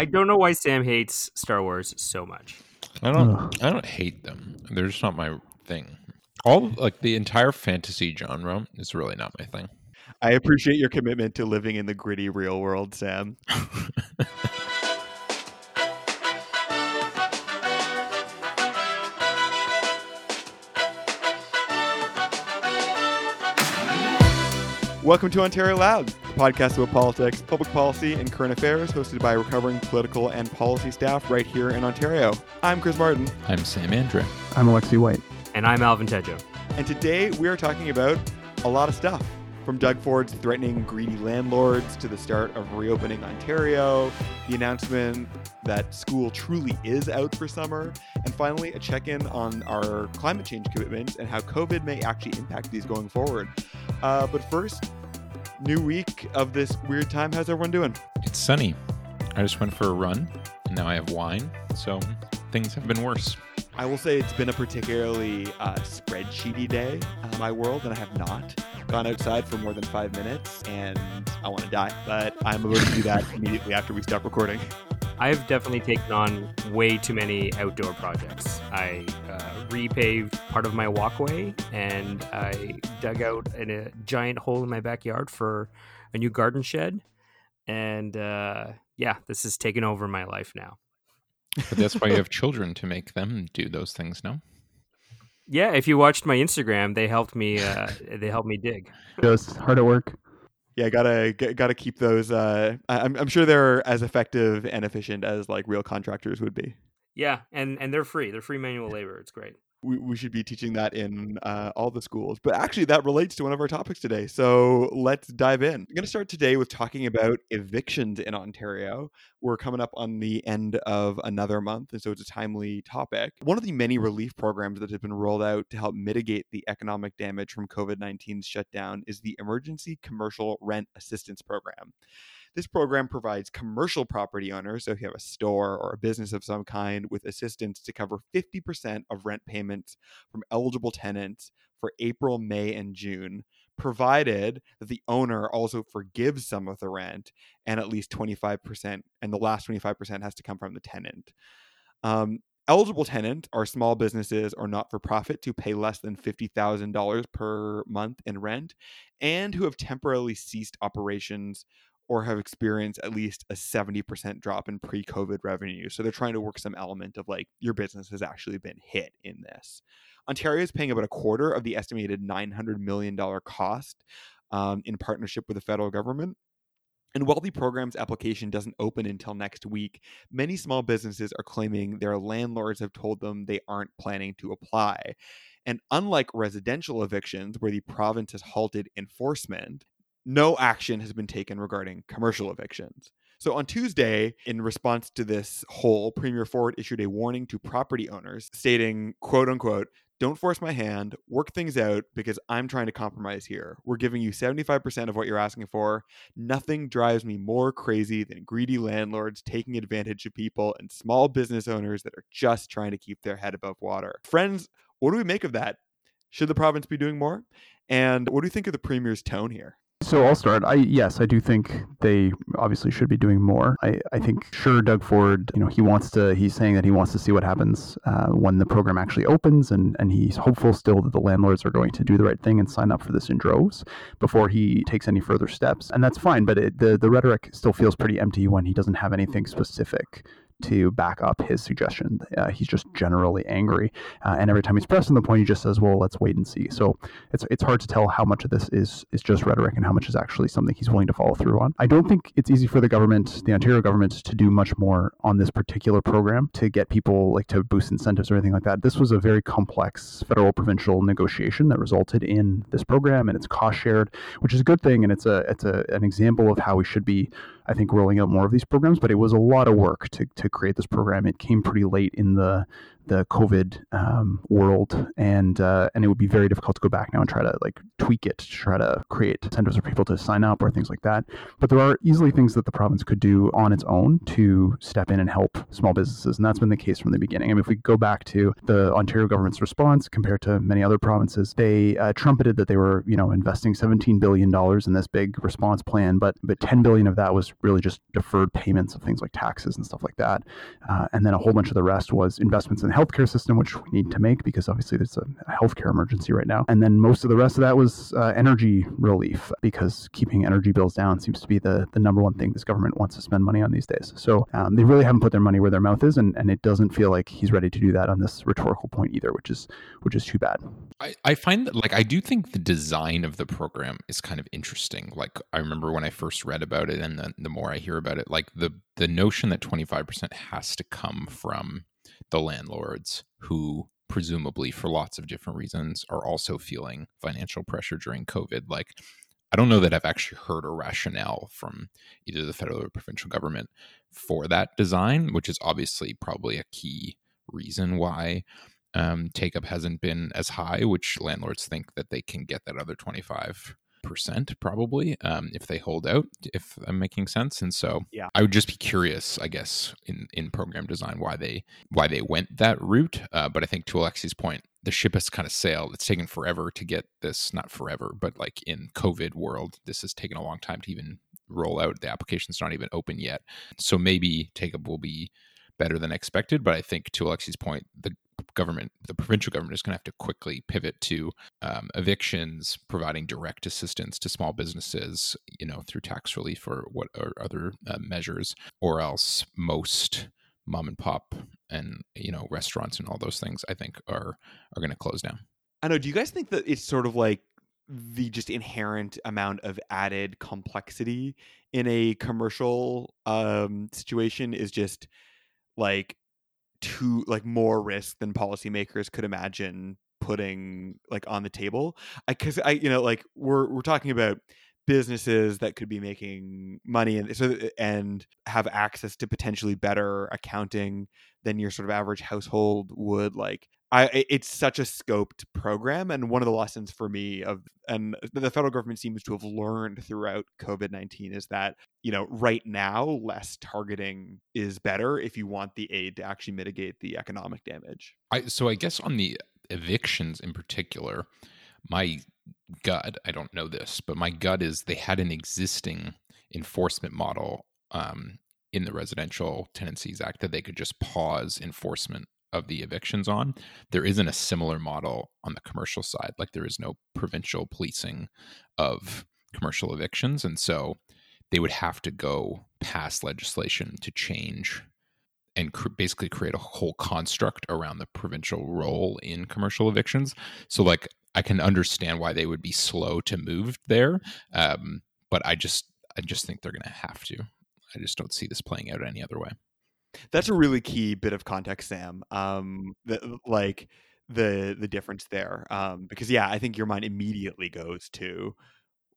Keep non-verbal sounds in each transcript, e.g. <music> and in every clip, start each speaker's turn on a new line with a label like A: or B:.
A: I don't know why Sam hates Star Wars so much.
B: I don't. I don't hate them. They're just not my thing. All like the entire fantasy genre is really not my thing.
C: I appreciate your commitment to living in the gritty real world, Sam. <laughs> Welcome to Ontario Loud, the podcast about politics, public policy, and current affairs, hosted by recovering political and policy staff right here in Ontario. I'm Chris Martin.
B: I'm Sam Andrey.
D: I'm Alexi White.
A: And I'm Alvin Tedjo.
C: And today we are talking about a lot of stuff. From Doug Ford's threatening greedy landlords to the start of reopening Ontario, the announcement that school truly is out for summer, and finally a check in on our climate change commitments and how COVID may actually impact these going forward. Uh, but first, new week of this weird time. How's everyone doing?
B: It's sunny. I just went for a run, and now I have wine, so things have been worse.
C: I will say it's been a particularly uh, spreadsheety day in my world, and I have not gone outside for more than five minutes, and I want to die. But I'm about to do that <laughs> immediately after we stop recording.
A: I've definitely taken on way too many outdoor projects. I uh, repaved part of my walkway and I dug out a giant hole in my backyard for a new garden shed. And uh, yeah, this has taken over my life now.
B: But that's why you have <laughs> children to make them do those things, no?
A: Yeah, if you watched my Instagram, they helped me. Uh, they helped me dig.
D: Just hard at work
C: yeah, gotta gotta keep those. Uh, I'm I'm sure they're as effective and efficient as like real contractors would be.
A: Yeah, and and they're free. They're free manual labor. It's great
C: we, we should be teaching that in uh, all the schools. But actually, that relates to one of our topics today. So let's dive in. I'm going to start today with talking about evictions in Ontario. We're coming up on the end of another month, and so it's a timely topic. One of the many relief programs that have been rolled out to help mitigate the economic damage from COVID 19's shutdown is the Emergency Commercial Rent Assistance Program. This program provides commercial property owners, so if you have a store or a business of some kind, with assistance to cover 50% of rent payments from eligible tenants for April, May, and June, provided that the owner also forgives some of the rent and at least 25%, and the last 25% has to come from the tenant. Um, eligible tenants are small businesses or not for profit to pay less than $50,000 per month in rent and who have temporarily ceased operations or have experienced at least a 70% drop in pre COVID revenue. So they're trying to work some element of like your business has actually been hit in this. Ontario is paying about a quarter of the estimated $900 million cost um, in partnership with the federal government. And while the program's application doesn't open until next week, many small businesses are claiming their landlords have told them they aren't planning to apply. And unlike residential evictions, where the province has halted enforcement, no action has been taken regarding commercial evictions. So on Tuesday, in response to this whole, Premier Ford issued a warning to property owners stating, quote unquote, don't force my hand, work things out because I'm trying to compromise here. We're giving you 75% of what you're asking for. Nothing drives me more crazy than greedy landlords taking advantage of people and small business owners that are just trying to keep their head above water. Friends, what do we make of that? Should the province be doing more? And what do you think of the Premier's tone here?
D: So I'll start. I yes, I do think they obviously should be doing more. I, I think sure Doug Ford, you know, he wants to. He's saying that he wants to see what happens uh, when the program actually opens, and and he's hopeful still that the landlords are going to do the right thing and sign up for this in droves before he takes any further steps. And that's fine, but it, the the rhetoric still feels pretty empty when he doesn't have anything specific to back up his suggestion. Uh, he's just generally angry, uh, and every time he's pressing the point, he just says, "Well, let's wait and see." So it's it's hard to tell how much of this is is just rhetoric and how much is actually something he's willing to follow through on. I don't think it's easy for the government, the Ontario government, to do much more on this particular program to get people like to boost incentives or anything like that. This was a very complex federal provincial negotiation that resulted in this program, and it's cost shared, which is a good thing, and it's a it's a an example of how we should be I think, rolling out more of these programs. But it was a lot of work to, to create this program. It came pretty late in the the COVID um, world, and uh, and it would be very difficult to go back now and try to like tweak it to try to create incentives for people to sign up or things like that. But there are easily things that the province could do on its own to step in and help small businesses, and that's been the case from the beginning. I mean, if we go back to the Ontario government's response compared to many other provinces, they uh, trumpeted that they were you know investing 17 billion dollars in this big response plan, but but 10 billion of that was really just deferred payments of things like taxes and stuff like that, uh, and then a whole bunch of the rest was investments in the healthcare system, which we need to make because obviously there's a, healthcare emergency right now, and then most of the rest of that was uh, energy relief because keeping energy bills down seems to be the the number one thing this government wants to spend money on these days. So um, they really haven't put their money where their mouth is, and, and it doesn't feel like he's ready to do that on this rhetorical point either, which is which is too bad.
B: I, I find that like I do think the design of the program is kind of interesting. Like I remember when I first read about it, and the, the more I hear about it, like the the notion that twenty five percent has to come from the landlords who presumably for lots of different reasons are also feeling financial pressure during covid like i don't know that i've actually heard a rationale from either the federal or provincial government for that design which is obviously probably a key reason why um, take up hasn't been as high which landlords think that they can get that other 25 percent probably um, if they hold out if i'm making sense and so
C: Yeah.
B: i would just be curious i guess in in program design why they why they went that route uh, but i think to alexi's point the ship has kind of sailed it's taken forever to get this not forever but like in covid world this has taken a long time to even roll out the application's not even open yet so maybe take up will be better than expected but i think to alexi's point the government the provincial government is going to have to quickly pivot to um, evictions, providing direct assistance to small businesses, you know, through tax relief or what or other uh, measures, or else most mom and pop and you know restaurants and all those things I think are are going to close down.
C: I know. Do you guys think that it's sort of like the just inherent amount of added complexity in a commercial um, situation is just like too like more risk than policymakers could imagine putting like on the table? I Because I, you know, like we're we're talking about businesses that could be making money and so eh, and have access to potentially better accounting than your sort of average household would like I it's such a scoped program and one of the lessons for me of and the federal government seems to have learned throughout COVID-19 is that you know right now less targeting is better if you want the aid to actually mitigate the economic damage.
B: I so I guess on the evictions in particular, my gut, I don't know this, but my gut is they had an existing enforcement model um, in the Residential Tenancies Act that they could just pause enforcement of the evictions on. There isn't a similar model on the commercial side. Like there is no provincial policing of commercial evictions. And so they would have to go pass legislation to change and cr- basically create a whole construct around the provincial role in commercial evictions. So, like, I can understand why they would be slow to move there, um, but I just, I just think they're going to have to. I just don't see this playing out any other way.
C: That's a really key bit of context, Sam. Um, the, like the the difference there, um, because yeah, I think your mind immediately goes to,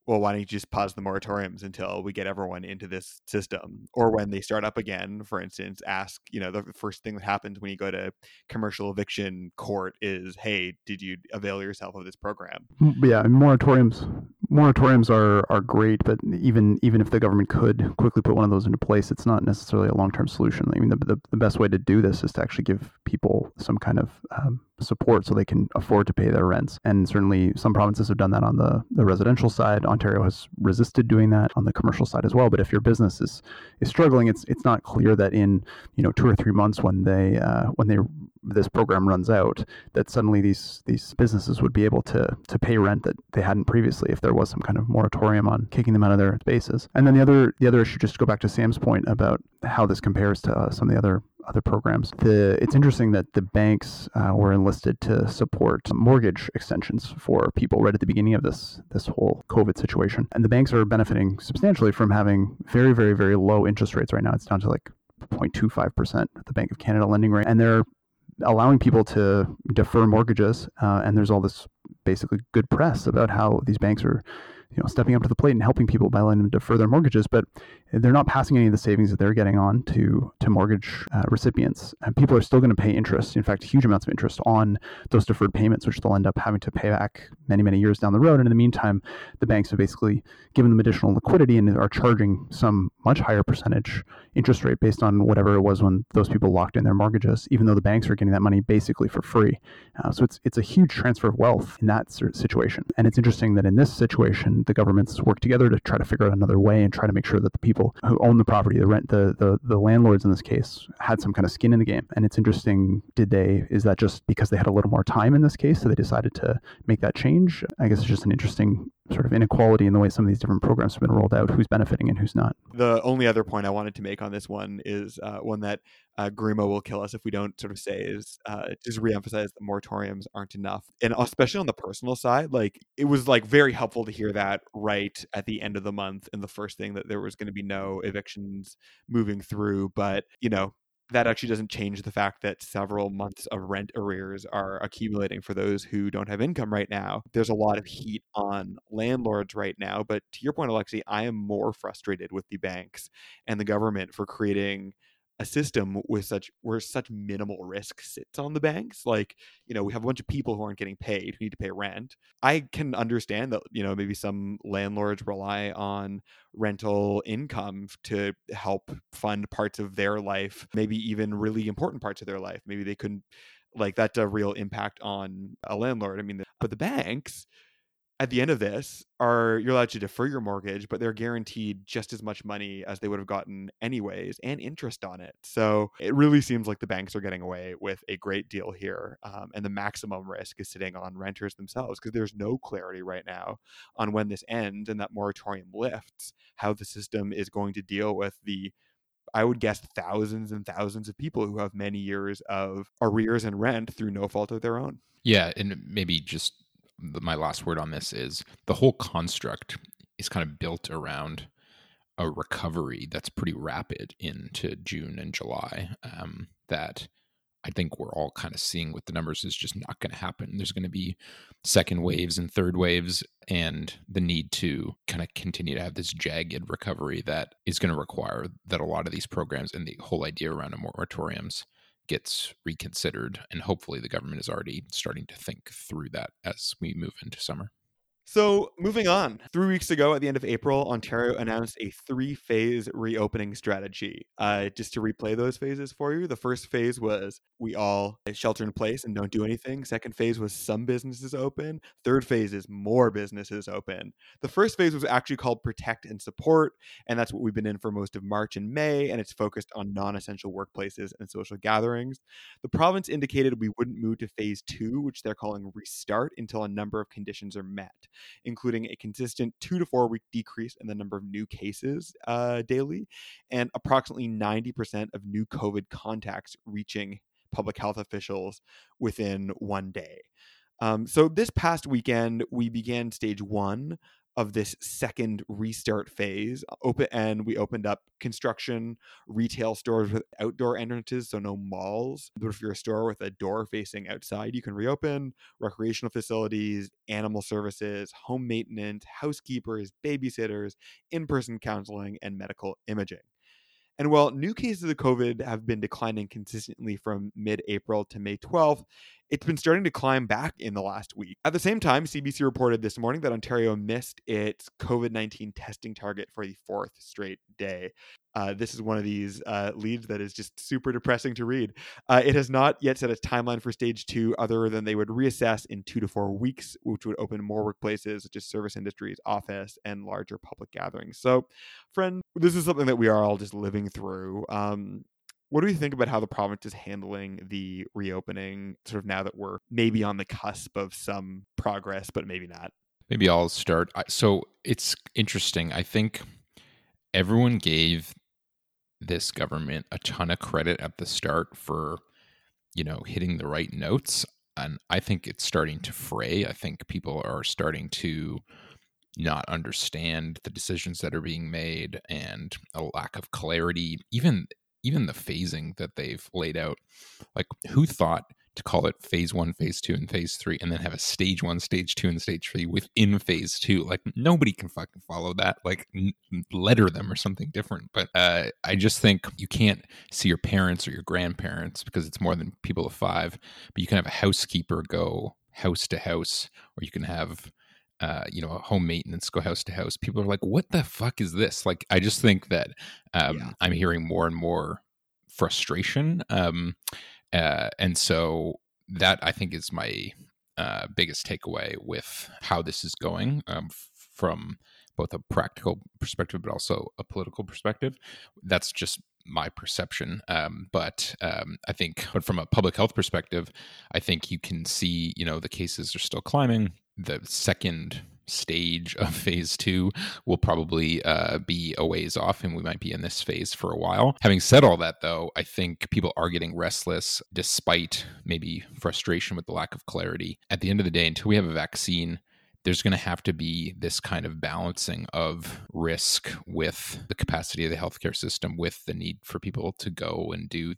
C: well, why don't you just pause the moratoriums until we get everyone into this system, or when they start up again, for instance, ask you know the first thing that happens when you go to commercial eviction court is, hey, did you avail yourself of this program?
D: Yeah, moratoriums moratoriums are are great, but even even if the government could quickly put one of those into place, it's not necessarily a long term solution. I mean, the, the, the best way to do this is to actually give people some kind of um, support so they can afford to pay their rents. And certainly, some provinces have done that on the the residential side. Ontario has resisted doing that on the commercial side as well. But if your business is is struggling, it's it's not clear that in you know two or three months when they uh, when they this program runs out, that suddenly these these businesses would be able to to pay rent that they hadn't previously if there was some kind of moratorium on kicking them out of their spaces. And then the other the other issue, just to go back to Sam's point about how this compares to uh, some of the other other programs. The it's interesting that the banks uh, were enlisted to support mortgage extensions for people right at the beginning of this this whole COVID situation, and the banks are benefiting substantially from having very very very low interest rates right now. It's down to like 0.25 percent, the Bank of Canada lending rate, and they're allowing people to defer mortgages. Uh, and there's all this basically good press about how these banks are you know stepping up to the plate and helping people by letting them defer their mortgages, but they're not passing any of the savings that they're getting on to to mortgage uh, recipients. And people are still going to pay interest, in fact, huge amounts of interest on those deferred payments, which they'll end up having to pay back many many years down the road. And in the meantime, the banks have basically given them additional liquidity and are charging some much higher percentage interest rate based on whatever it was when those people locked in their mortgages, even though the banks are getting that money basically for free. Uh, so it's it's a huge transfer of wealth in that situation. And it's interesting that in this situation, the governments work together to try to figure out another way and try to make sure that the people who own the property, the rent, the the, the landlords in this case, had some kind of skin in the game. And it's interesting, did they? Is that just because they had a little more time in this case, so they decided to make that change? I guess it's just an interesting sort of inequality in the way some of these different programs have been rolled out, who's benefiting and who's not.
C: The only other point I wanted to make on this one is uh, one that uh, Grimo will kill us if we don't sort of say is uh, just reemphasize that moratoriums aren't enough, and especially on the personal side, like it was like very helpful to hear that right at the end of the month and the first thing that there was going to be no evictions moving through, but you know that actually doesn't change the fact that several months of rent arrears are accumulating for those who don't have income right now. There's a lot of mm-hmm. heat on landlords right now. But to your point, Alexi, I am more frustrated with the banks and the government for creating a system with such where such minimal risk sits on the banks like you know we have a bunch of people who aren't getting paid who need to pay rent. I can understand that you know maybe some landlords rely on rental income to help fund parts of their life maybe even really important parts of their life. Maybe they couldn't like that's a real impact on a landlord i mean but the banks at the end of this are you're allowed to defer your mortgage but they're guaranteed just as much money as they would have gotten anyways and interest on it so it really seems like the banks are getting away with a great deal here um, and the maximum risk is sitting on renters themselves because there's no clarity right now on when this ends and that moratorium lifts how the system is going to deal with the I would guess thousands and thousands of people who have many years of arrears and rent through no fault of their own.
B: Yeah, and maybe just my last word on this is the whole construct is kind of built around a recovery that's pretty rapid into June and July. Um, that I think we're all kind of seeing with the numbers is just not going to happen. There's going to be second waves and third waves, and the need to kind of continue to have this jagged recovery that is going to require that a lot of these programs and the whole idea around moratoriums gets reconsidered. And hopefully, the government is already starting to think through that as we move into summer.
C: So, moving on, three weeks ago at the end of April, Ontario announced a three phase reopening strategy. Uh, just to replay those phases for you, the first phase was we all shelter in place and don't do anything. Second phase was some businesses open. Third phase is more businesses open. The first phase was actually called protect and support, and that's what we've been in for most of March and May, and it's focused on non essential workplaces and social gatherings. The province indicated we wouldn't move to phase two, which they're calling restart, until a number of conditions are met including a consistent two to four week decrease in the number of new cases uh, daily and approximately 90% of new COVID contacts reaching public health officials within one day. Um, so this past weekend, we began stage one of this second restart phase uh, open and we opened up construction retail stores with outdoor entrances so no malls. But if you're a store with a door facing outside you can reopen. Recreational facilities animal services home maintenance housekeepers babysitters in-person counseling and medical imaging. And while new cases of COVID have been declining consistently from mid April to May 12th, it's been starting to climb back in the last week. At the same time, CBC reported this morning that Ontario missed its COVID 19 testing target for the fourth straight day. Uh, this is one of these uh, leads that is just super depressing to read. Uh, it has not yet set a timeline for stage two, other than they would reassess in two to four weeks, which would open more workplaces such as service industries, office, and larger public gatherings. So, friend, this is something that we are all just living through. Um, what do you think about how the province is handling the reopening, sort of now that we're maybe on the cusp of some progress, but maybe not?
B: Maybe I'll start. So it's interesting. I think everyone gave this government a ton of credit at the start for, you know, hitting the right notes. And I think it's starting to fray. I think people are starting to not understand the decisions that are being made and a lack of clarity even even the phasing that they've laid out like who thought to call it phase one, phase two, and phase three, and then have a stage one, stage two, and stage three within phase two. Like nobody can fucking follow that. Like n- letter them or something different. But uh, I just think you can't see your parents or your grandparents because it's more than people of five. But you can have a housekeeper go house to house, or you can have uh, you know, home maintenance, go house to house. People are like, "What the fuck is this?" Like, I just think that um, yeah. I'm hearing more and more frustration, um, uh, and so that I think is my uh, biggest takeaway with how this is going um, from both a practical perspective, but also a political perspective. That's just my perception. Um, but um, I think, but from a public health perspective, I think you can see, you know, the cases are still climbing the second stage of <laughs> phase two will probably uh, be a ways off and we might be in this phase for a while. Having said all that, though, I think people are getting restless despite maybe frustration with the lack of clarity. At the end of the day, until we have a vaccine, there's going to have to be this kind of balancing of risk with the capacity of the healthcare system, with the need for people to go and do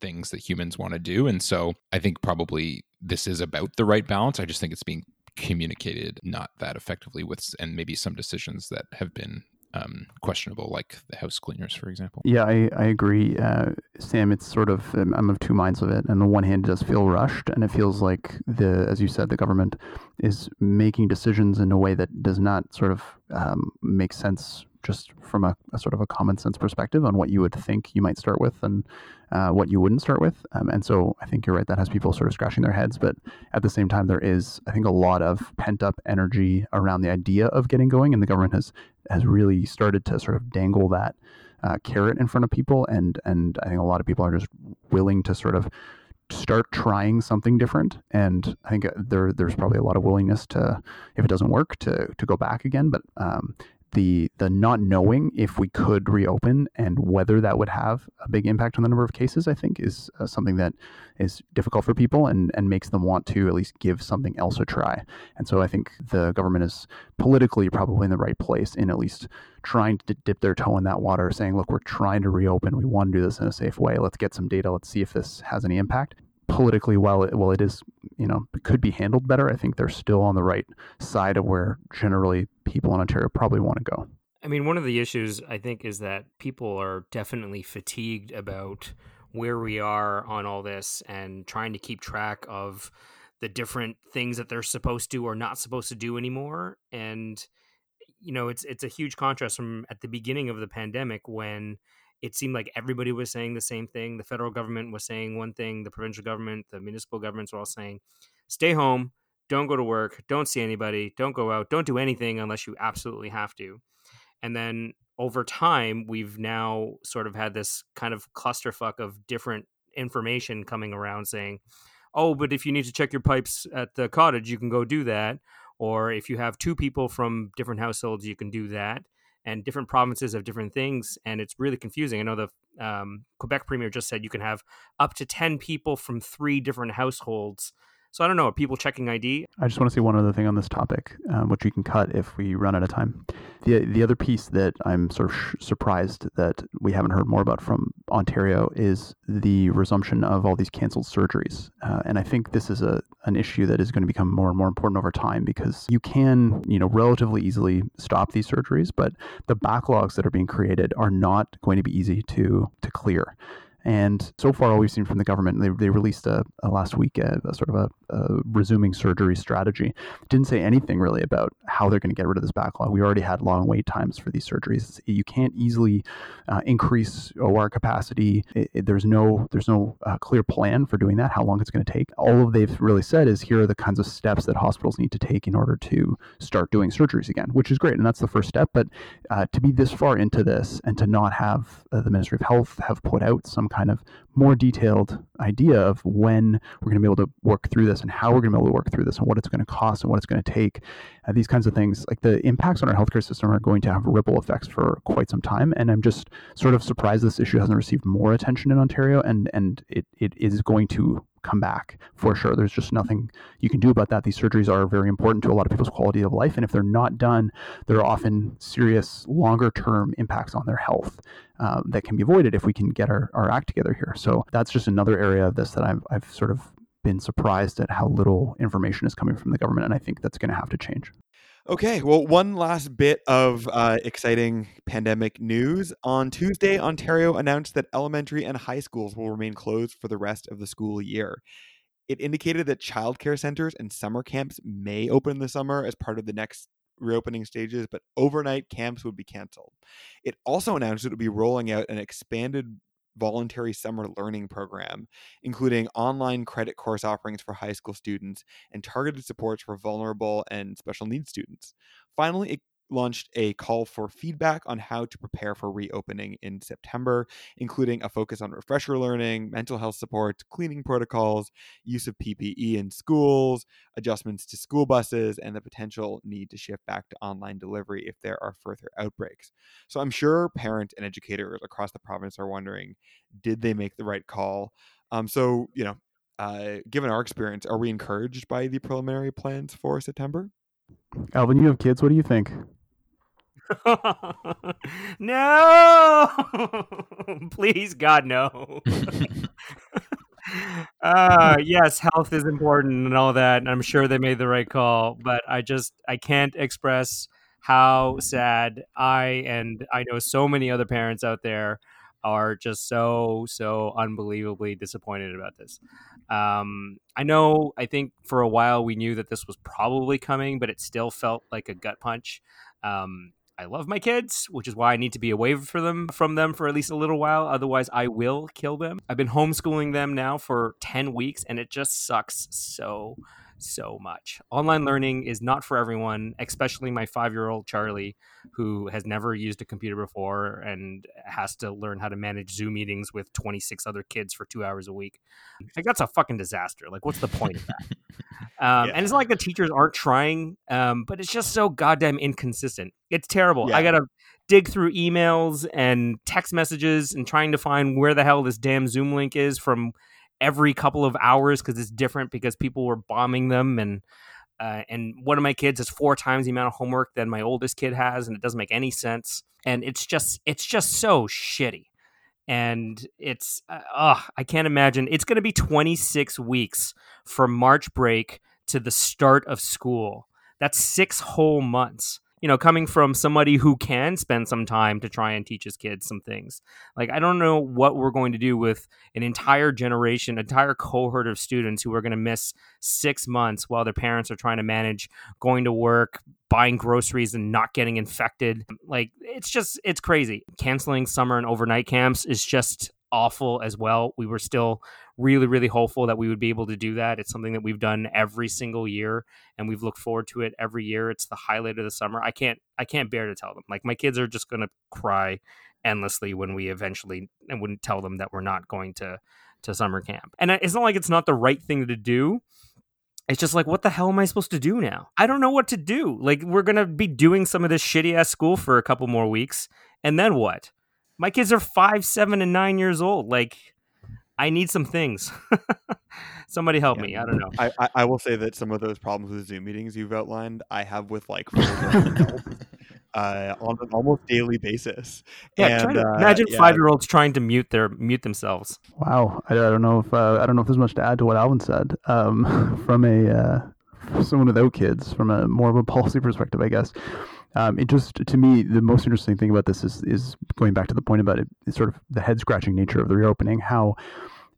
B: things that humans want to do. And so I think probably this is about the right balance. I just think it's being communicated not that effectively with and maybe some decisions that have been um, questionable, like the house cleaners, for example.
D: Yeah, I, I agree, uh, Sam. It's sort of I'm of two minds of it. On the one hand, it does feel rushed, and it feels like the, as you said, the government is making decisions in a way that does not sort of um, make sense just from a, a, sort of a common sense perspective on what you would think you might start with and uh, what you wouldn't start with. Um, and so I think you're right. That has people sort of scratching their heads. But at the same time, there is, I think, a lot of pent up energy around the idea of getting going. And the government has, has really started to sort of dangle that uh, carrot in front of people. And, and I think a lot of people are just willing to sort of start trying something different and i think uh, there there's probably a lot of willingness to if it doesn't work to to go back again but um, the the not knowing if we could reopen and whether that would have a big impact on the number of cases, I think, is uh, something that is difficult for people and and makes them want to at least give something else a try. And so I think the government is politically probably in the right place in at least trying to dip their toe in that water, saying, "Look, we're trying to reopen. We want to do this in a safe way. Let's get some data. Let's see if this has any impact." politically while it, while it is you know could be handled better i think they're still on the right side of where generally people in ontario probably want to go.
A: I mean one of the issues i think is that people are definitely fatigued about where we are on all this and trying to keep track of the different things that they're supposed to or not supposed to do anymore. And you know it's it's a huge contrast from at the beginning of the pandemic when it seemed like everybody was saying the same thing. The federal government was saying one thing, the provincial government, the municipal governments were all saying, stay home, don't go to work, don't see anybody, don't go out, don't do anything unless you absolutely have to. And then over time, we've now sort of had this kind of clusterfuck of different information coming around saying, oh, but if you need to check your pipes at the cottage, you can go do that. Or if you have two people from different households, you can do that and different provinces have different things, and it's really confusing. I know the um, Quebec premier just said you can have up to ten people from three different households so I don't know. Are people checking ID?
D: I just want to say one other thing on this topic, um, which we can cut if we run out of time. The the other piece that I'm sort of sh- surprised that we haven't heard more about from Ontario is the resumption of all these canceled surgeries, uh, and I think this is a an issue that is going to become more and more important over time because you can you know relatively easily stop these surgeries, but the backlogs that are being created are not going to be easy to to clear. And so far, all we've seen from the government, they, they released a, a last week a, a sort of a, a, resuming surgery strategy. Didn't say anything really about how they're going to get rid of this backlog. We already had long wait times for these surgeries. You can't easily uh, increase OR capacity. It, it, there's no there's no uh, clear plan for doing that. How long it's going to take. All of they've really said is here are the kinds of steps that hospitals need to take in order to start doing surgeries again, which is great, and that's the first step. But uh, to be this far into this and to not have uh, the Ministry of Health have put out some kind of more detailed idea of when we're going to be able to work through this and how we're going to be able to work through this and what it's going to cost and what it's going to take. Uh, these kinds of things, like the impacts on our healthcare system, are going to have ripple effects for quite some time. And I'm just sort of surprised this issue hasn't received more attention in Ontario, and and it, it is going to come back for sure. There's just nothing you can do about that. These surgeries are very important to a lot of people's quality of life. And if they're not done, there are often serious longer term impacts on their health uh, that can be avoided if we can get our, our act together here. So that's just another area of this that I've, I've sort of been surprised at how little information is coming from the government, and I think that's going to have to change.
C: Okay, well, one last bit of uh, exciting pandemic news. On Tuesday, Ontario announced that elementary and high schools will remain closed for the rest of the school year. It indicated that childcare centers and summer camps may open the summer as part of the next reopening stages, but overnight camps would be canceled. It also announced it would be rolling out an expanded voluntary summer learning program, including online credit course offerings for high school students and targeted supports for vulnerable and special needs students. Finally, it launched a call for feedback on how to prepare for reopening in September, including a focus on refresher learning, mental health support, cleaning protocols, use of PPE in schools, adjustments to school buses, and the potential need to shift back to online delivery if there are further outbreaks. So I'm sure parents and educators across the province are wondering did they make the right call? Um, so, you know, uh, given our experience, are we encouraged by the preliminary plans for September?
D: Alvin, you have kids. What do you think? <laughs>
A: no, <laughs> please, God, no. <laughs> uh yes health is important and all that and i'm sure they made the right call but i just i can't express how sad i and i know so many other parents out there are just so so unbelievably disappointed about this. Um i know i think for a while we knew that this was probably coming but it still felt like a gut punch. Um I love my kids, which is why I need to be away for them from them for at least a little while. Otherwise, I will kill them. I've been homeschooling them now for 10 weeks and it just sucks so so much. Online learning is not for everyone, especially my 5-year-old Charlie who has never used a computer before and has to learn how to manage Zoom meetings with 26 other kids for 2 hours a week. Like that's a fucking disaster. Like what's the point of that? <laughs> Um, yeah. And it's not like the teachers aren't trying, um, but it's just so goddamn inconsistent. It's terrible. Yeah. I gotta dig through emails and text messages and trying to find where the hell this damn Zoom link is from every couple of hours because it's different because people were bombing them and uh, and one of my kids has four times the amount of homework than my oldest kid has and it doesn't make any sense and it's just it's just so shitty and it's uh, I can't imagine it's going to be 26 weeks from March break to the start of school. That's 6 whole months. You know, coming from somebody who can spend some time to try and teach his kids some things. Like I don't know what we're going to do with an entire generation, entire cohort of students who are going to miss 6 months while their parents are trying to manage going to work, buying groceries and not getting infected. Like it's just it's crazy. Canceling summer and overnight camps is just awful as well. We were still really really hopeful that we would be able to do that. It's something that we've done every single year and we've looked forward to it every year. It's the highlight of the summer. I can't I can't bear to tell them. Like my kids are just going to cry endlessly when we eventually and wouldn't tell them that we're not going to to summer camp. And it's not like it's not the right thing to do it's just like what the hell am i supposed to do now i don't know what to do like we're gonna be doing some of this shitty ass school for a couple more weeks and then what my kids are five seven and nine years old like i need some things <laughs> somebody help yeah. me i don't know
C: I, I, I will say that some of those problems with zoom meetings you've outlined i have with like <laughs> uh, on an almost daily basis.
A: Yeah, and, to, uh, imagine yeah. five year olds trying to mute their mute themselves.
D: Wow, I, I don't know if uh, I don't know if there's much to add to what Alvin said. Um, <laughs> from a uh, someone without kids, from a more of a policy perspective, I guess. Um, it just to me the most interesting thing about this is is going back to the point about it is sort of the head scratching nature of the reopening. How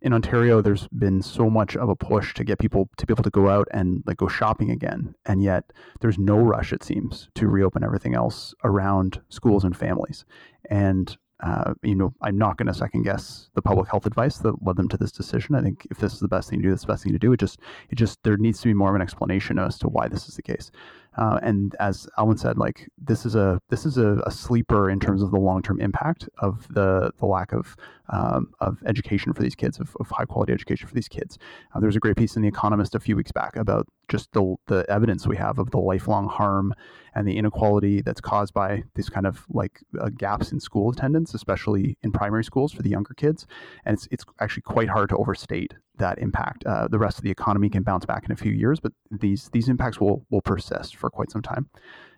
D: in Ontario, there's been so much of a push to get people to be able to go out and like go shopping again, and yet there's no rush, it seems, to reopen everything else around schools and families. And uh, you know, I'm not going to second guess the public health advice that led them to this decision. I think if this is the best thing to do, that's the best thing to do. It just, it just, there needs to be more of an explanation as to why this is the case. Uh, and as Alvin said, like this is a this is a, a sleeper in terms of the long term impact of the the lack of um, of education for these kids, of, of, high quality education for these kids. Uh, there was a great piece in The Economist a few weeks back about just the the evidence we have of the lifelong harm and the inequality that's caused by these kind of like uh, gaps in school attendance, especially in primary schools for the younger kids. And it's it's actually quite hard to overstate that impact. Uh, the rest of the economy can bounce back in a few years, but these these impacts will will persist for quite some time.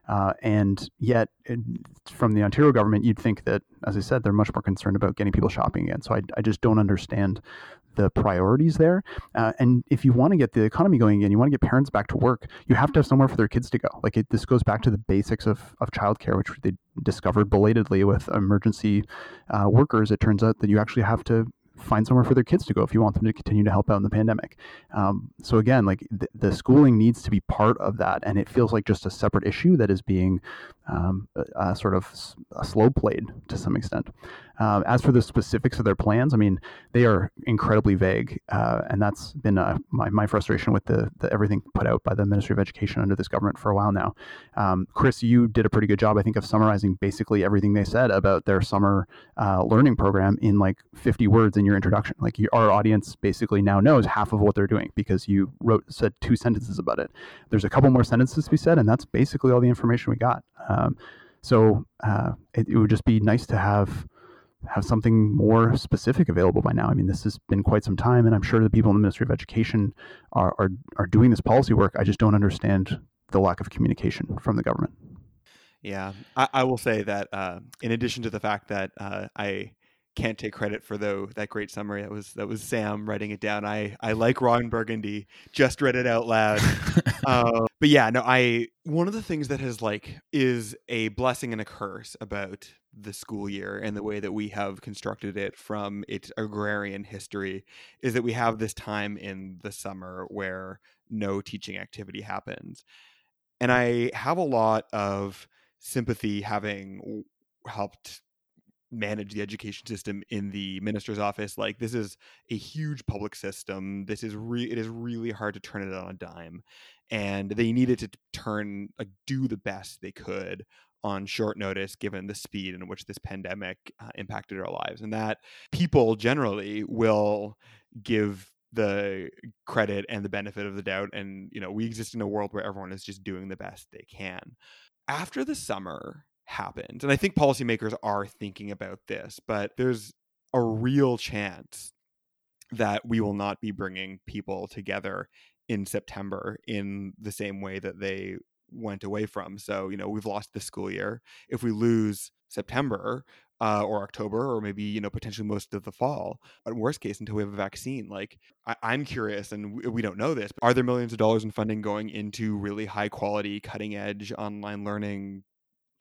D: Uh, and yet, it, from the Ontario government, you'd think that, as I said, they're much more concerned about getting people shopping again. So I, I just don't understand the priorities there. Uh, and if you want to get the economy going again, you want to get parents back to work, you have to have somewhere for their kids to go. Like it, this goes back to the basics of, of childcare, which they discovered belatedly with emergency uh, workers. It turns out that you actually have to find somewhere for their kids to go if you want them to continue to help out in the pandemic. Um, so again, like the, the, schooling needs to be part of that, and it feels like just a separate issue that is being um, uh, sort of slow played to some extent. Um, as for the specifics of their plans, I mean, they are incredibly vague, uh, and that's been uh, my, my frustration with the, the, everything put out by the Ministry of Education under this government for a while now. Um, Chris, you did a pretty good job, I think, of summarizing basically everything they said about their summer uh, learning program in like 50 words in your introduction. Like you, our audience basically now knows half of what they're doing because you wrote said two sentences about it. There's a couple more sentences to be said, and that's basically all the information we got. Um, so uh, it, it would just be nice to have have something more specific available by now. I mean, this has been quite some time, and I'm sure the people in the Ministry of Education are are, are doing this policy work. I just don't understand the lack of communication from the government.
C: Yeah, I, I will say that uh, in addition to the fact that uh, I can't take credit for though that great summary that was that was Sam writing it down. I I like Ron Burgundy, just read it out loud. uh, <laughs> but yeah, no, I one of the things that has like is a blessing and a curse about the school year and the way that we have constructed it from its agrarian history is that we have this time in the summer where no teaching activity happens. And I have a lot of sympathy having helped manage the education system in the minister's office like this is a huge public system this is re- it is really hard to turn it on a dime and they needed to turn like do the best they could on short notice given the speed in which this pandemic uh, impacted our lives and that people generally will give the credit and the benefit of the doubt and you know we exist in a world where everyone is just doing the best they can. After the summer happened and i think policymakers are thinking about this but there's a real chance that we will not be bringing people together in September in the same way that they went away from. So, you know, we've lost the school year. If we lose September uh, or October or maybe, you know, potentially most of the fall, at worst case, until we have a vaccine, like I- am curious, and we, we don't know this, but are there millions of dollars in funding going into really high quality, cutting edge online learning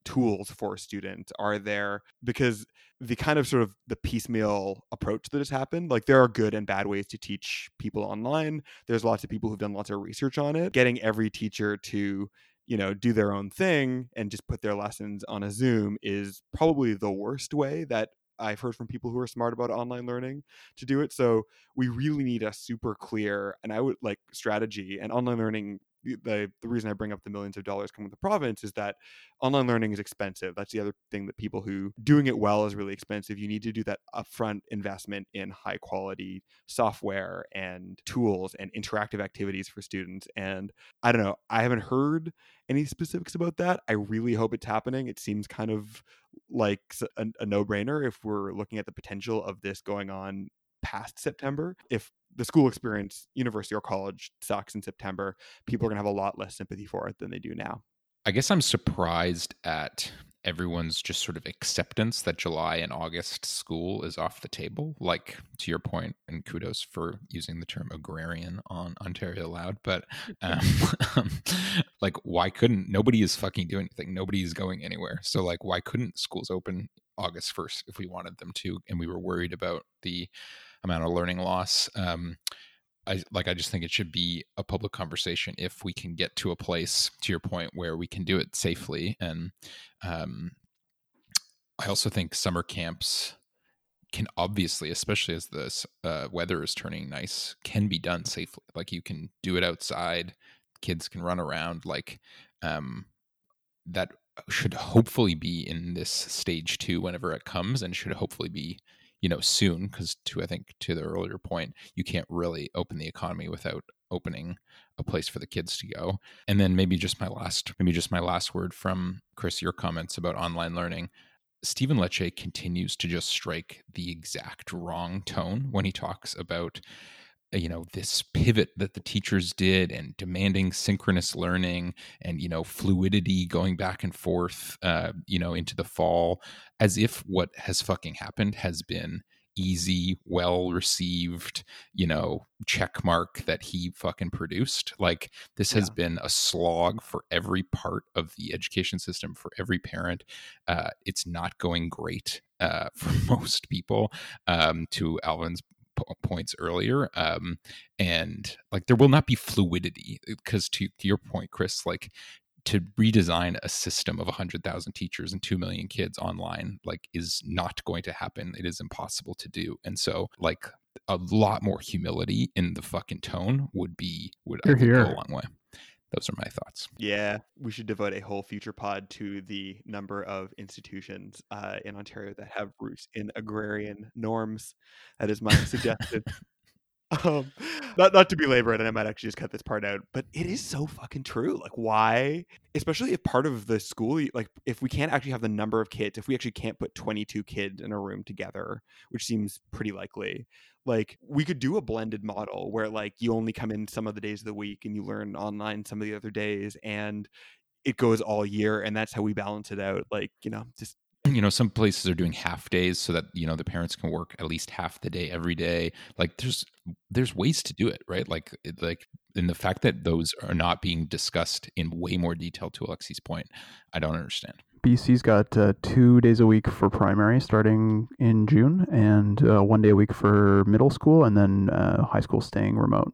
C: tools for students are there because the kind of sort of the piecemeal approach that has happened like there are good and bad ways to teach people online. There's lots of people who've done lots of research on it. Getting every teacher to you know do their own thing and just put their lessons on a zoom is probably the worst way that I've heard from people who are smart about online learning to do it. So we really need a super clear and I would like strategy and online learning the the reason I bring up the millions of dollars coming with the province is that online learning is expensive. That's the other thing that people who doing it well is really expensive. You need to do that upfront investment in high quality software and tools and interactive activities for students. And I don't know, I haven't heard any specifics about that. I really hope it's happening. It seems kind of like a, a no brainer if we're looking at the potential of this going on past September. If the school experience, university or college, sucks in September, people are going to have a lot less sympathy for it than they do now.
B: I guess I'm surprised at everyone's just sort of acceptance that July and August school is off the table. Like to your point, and kudos for using the term agrarian on Ontario Loud. But um, <laughs> um, like, why couldn't nobody is fucking doing anything? Nobody is going anywhere. So like, why couldn't schools open August first if we wanted them to? And we were worried about the amount of learning loss. Um, I like I just think it should be a public conversation if we can get to a place to your point where we can do it safely and um, I also think summer camps can obviously especially as the uh, weather is turning nice can be done safely like you can do it outside kids can run around like um, that should hopefully be in this stage 2 whenever it comes and should hopefully be you know soon because to i think to the earlier point you can't really open the economy without opening a place for the kids to go. And then maybe just my last maybe just my last word from chris your comments about online learning. Stephen Lecce continues to just strike the exact wrong tone when he talks about you know this pivot that the teachers did and demanding synchronous learning and you know fluidity going back and forth uh, you know into the fall as if what has fucking happened has been easy, well received, you know, check mark that he fucking produced. Like this has
C: Yeah.
B: been a slog for every part of the education system for every parent. Uh, it's not going great uh, <laughs> for most people. Um, to Alvin's po- points earlier, um, and like there will not be fluidity because to, to your point, Chris, like to redesign a system of 100,000 teachers and 2 million kids online like is not going to happen. It is impossible to do and so like a lot more humility in the fucking tone would be would I
D: Hear,
B: think, go a long way those are my thoughts
C: Yeah, we should devote a whole future pod to the number of institutions uh, in Ontario that have roots in agrarian norms. That is my suggestion. <laughs> um, not not to belabor it, and I might actually just cut this part out, but it is so fucking true. Like, why? Especially if part of the school, like, if we can't actually have the number of kids, if we actually can't put twenty two kids in a room together, which seems pretty likely, like we could do a blended model where like you only come in some of the days of the week and you learn online some of the other days, and it goes all year, and that's how we balance it out. Like, you know, just
B: you know some places are doing half days so that you know the parents can work at least half the day every day like there's there's ways to do it right like like and the fact that those are not being discussed in way more detail to alexi's point i don't understand
D: BC's got uh, two days a week for primary starting in June, and uh, one day a week for middle school, and then uh, high school staying remote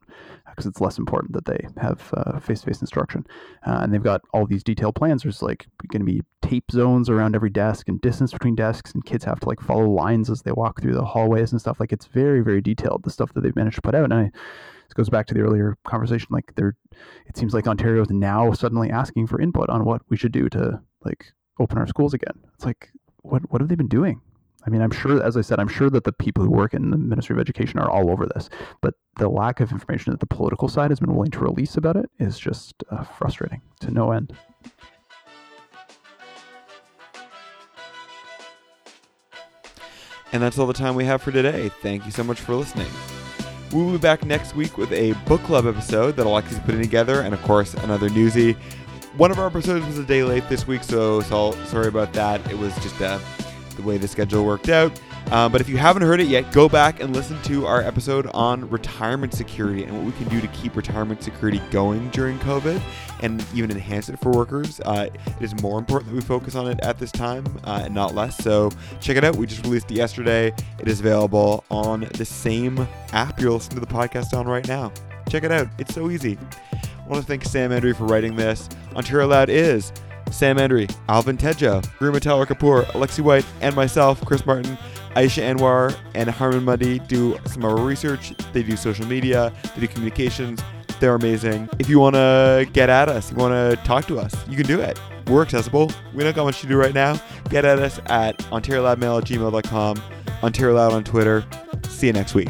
D: because it's less important that they have face to face instruction. Uh, and they've got all these detailed plans. There's like going to be tape zones around every desk and distance between desks, and kids have to like follow lines as they walk through the hallways and stuff. Like it's very, very detailed, the stuff that they've managed to put out. And I, this goes back to the earlier conversation. Like they're, it seems like Ontario is now suddenly asking for input on what we should do to like open our schools again. It's like, what what have they been doing? I mean, I'm sure, as I said, I'm sure that the people who work in the Ministry of Education are all over this, but the lack of information that the political side has been willing to release about it is just uh, frustrating to no end.
C: And that's all the time we have for today. Thank you so much for listening. We will be back next week with a book club episode that Alexi's is putting together, and of course, another newsie. One of our episodes was a day late this week, so, so sorry about that. It was just uh, the way the schedule worked out. Uh, but if you haven't heard it yet, go back and listen to our episode on retirement security and what we can do to keep retirement security going during COVID and even enhance it for workers. Uh, it is more important that we focus on it at this time uh, and not less. So check it out. We just released it yesterday. It is available on the same app you're listening to the podcast on right now. Check it out. It's so easy. Want to thank Sam Andrey for writing this. Ontario Loud is Sam Andrey, Alvin Tedjo, Rima Tower Kapoor, Alexi White, and myself, Chris Martin. Aisha Anwar and Harman Muddy do some of our research. They do social media, they do communications. They're amazing. If you want to get at us, you want to talk to us, you can do it. We're accessible. We don't got much to do right now. Get at us at OntarioLoudMail at gmail.com, Ontario Loud on Twitter. See you next week.